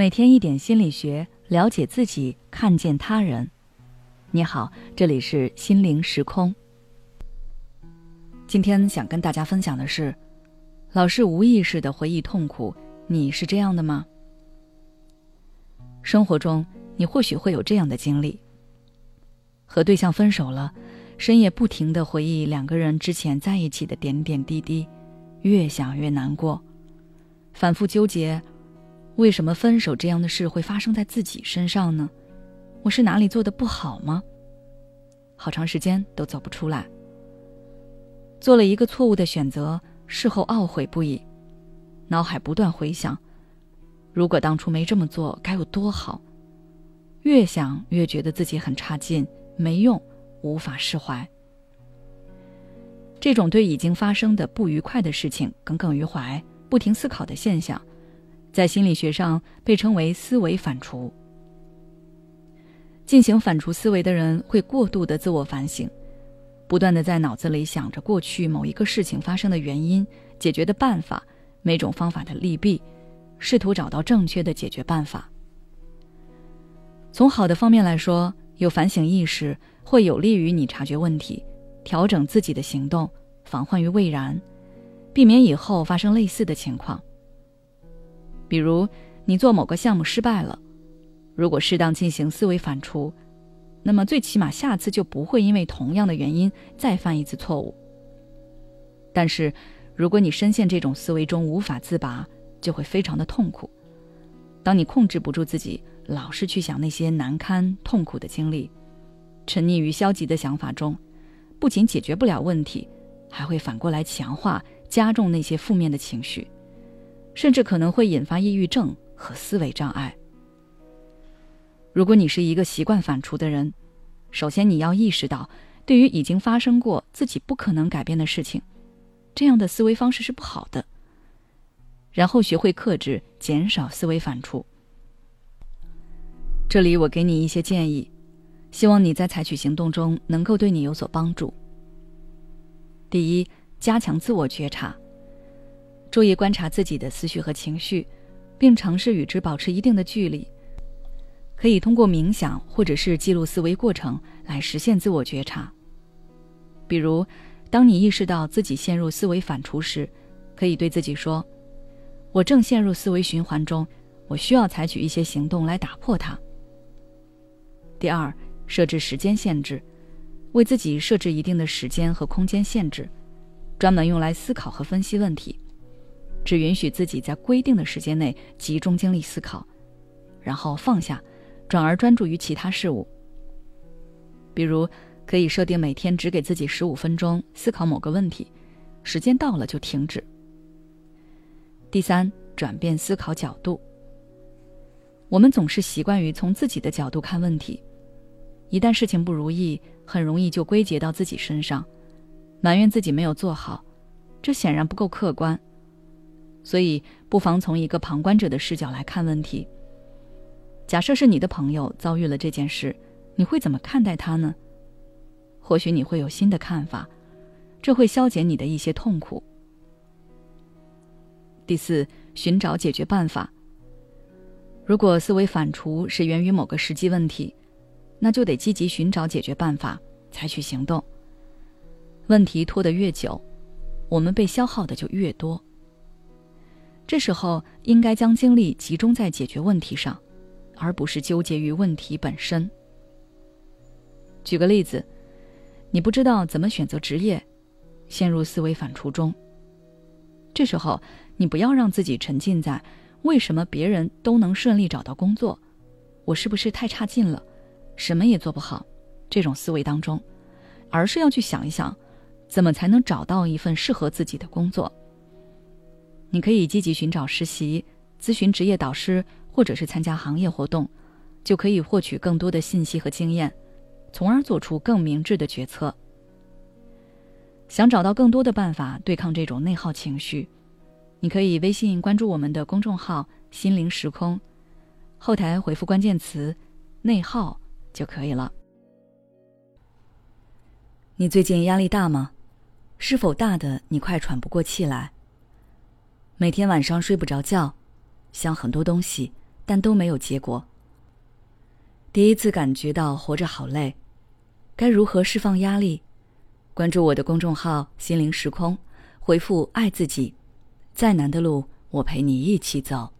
每天一点心理学，了解自己，看见他人。你好，这里是心灵时空。今天想跟大家分享的是，老是无意识的回忆痛苦，你是这样的吗？生活中，你或许会有这样的经历：和对象分手了，深夜不停的回忆两个人之前在一起的点点滴滴，越想越难过，反复纠结。为什么分手这样的事会发生在自己身上呢？我是哪里做的不好吗？好长时间都走不出来。做了一个错误的选择，事后懊悔不已，脑海不断回想，如果当初没这么做该有多好。越想越觉得自己很差劲，没用，无法释怀。这种对已经发生的不愉快的事情耿耿于怀、不停思考的现象。在心理学上被称为思维反刍。进行反刍思维的人会过度的自我反省，不断的在脑子里想着过去某一个事情发生的原因、解决的办法、每种方法的利弊，试图找到正确的解决办法。从好的方面来说，有反省意识会有利于你察觉问题，调整自己的行动，防患于未然，避免以后发生类似的情况。比如，你做某个项目失败了，如果适当进行思维反刍，那么最起码下次就不会因为同样的原因再犯一次错误。但是，如果你深陷这种思维中无法自拔，就会非常的痛苦。当你控制不住自己，老是去想那些难堪、痛苦的经历，沉溺于消极的想法中，不仅解决不了问题，还会反过来强化、加重那些负面的情绪。甚至可能会引发抑郁症和思维障碍。如果你是一个习惯反刍的人，首先你要意识到，对于已经发生过自己不可能改变的事情，这样的思维方式是不好的。然后学会克制，减少思维反刍。这里我给你一些建议，希望你在采取行动中能够对你有所帮助。第一，加强自我觉察。注意观察自己的思绪和情绪，并尝试与之保持一定的距离。可以通过冥想或者是记录思维过程来实现自我觉察。比如，当你意识到自己陷入思维反刍时，可以对自己说：“我正陷入思维循环中，我需要采取一些行动来打破它。”第二，设置时间限制，为自己设置一定的时间和空间限制，专门用来思考和分析问题。只允许自己在规定的时间内集中精力思考，然后放下，转而专注于其他事物。比如，可以设定每天只给自己十五分钟思考某个问题，时间到了就停止。第三，转变思考角度。我们总是习惯于从自己的角度看问题，一旦事情不如意，很容易就归结到自己身上，埋怨自己没有做好，这显然不够客观。所以，不妨从一个旁观者的视角来看问题。假设是你的朋友遭遇了这件事，你会怎么看待他呢？或许你会有新的看法，这会消减你的一些痛苦。第四，寻找解决办法。如果思维反刍是源于某个实际问题，那就得积极寻找解决办法，采取行动。问题拖得越久，我们被消耗的就越多。这时候应该将精力集中在解决问题上，而不是纠结于问题本身。举个例子，你不知道怎么选择职业，陷入思维反刍中。这时候，你不要让自己沉浸在为什么别人都能顺利找到工作，我是不是太差劲了，什么也做不好这种思维当中，而是要去想一想，怎么才能找到一份适合自己的工作。你可以积极寻找实习、咨询职业导师，或者是参加行业活动，就可以获取更多的信息和经验，从而做出更明智的决策。想找到更多的办法对抗这种内耗情绪，你可以微信关注我们的公众号“心灵时空”，后台回复关键词“内耗”就可以了。你最近压力大吗？是否大的你快喘不过气来？每天晚上睡不着觉，想很多东西，但都没有结果。第一次感觉到活着好累，该如何释放压力？关注我的公众号“心灵时空”，回复“爱自己”，再难的路我陪你一起走。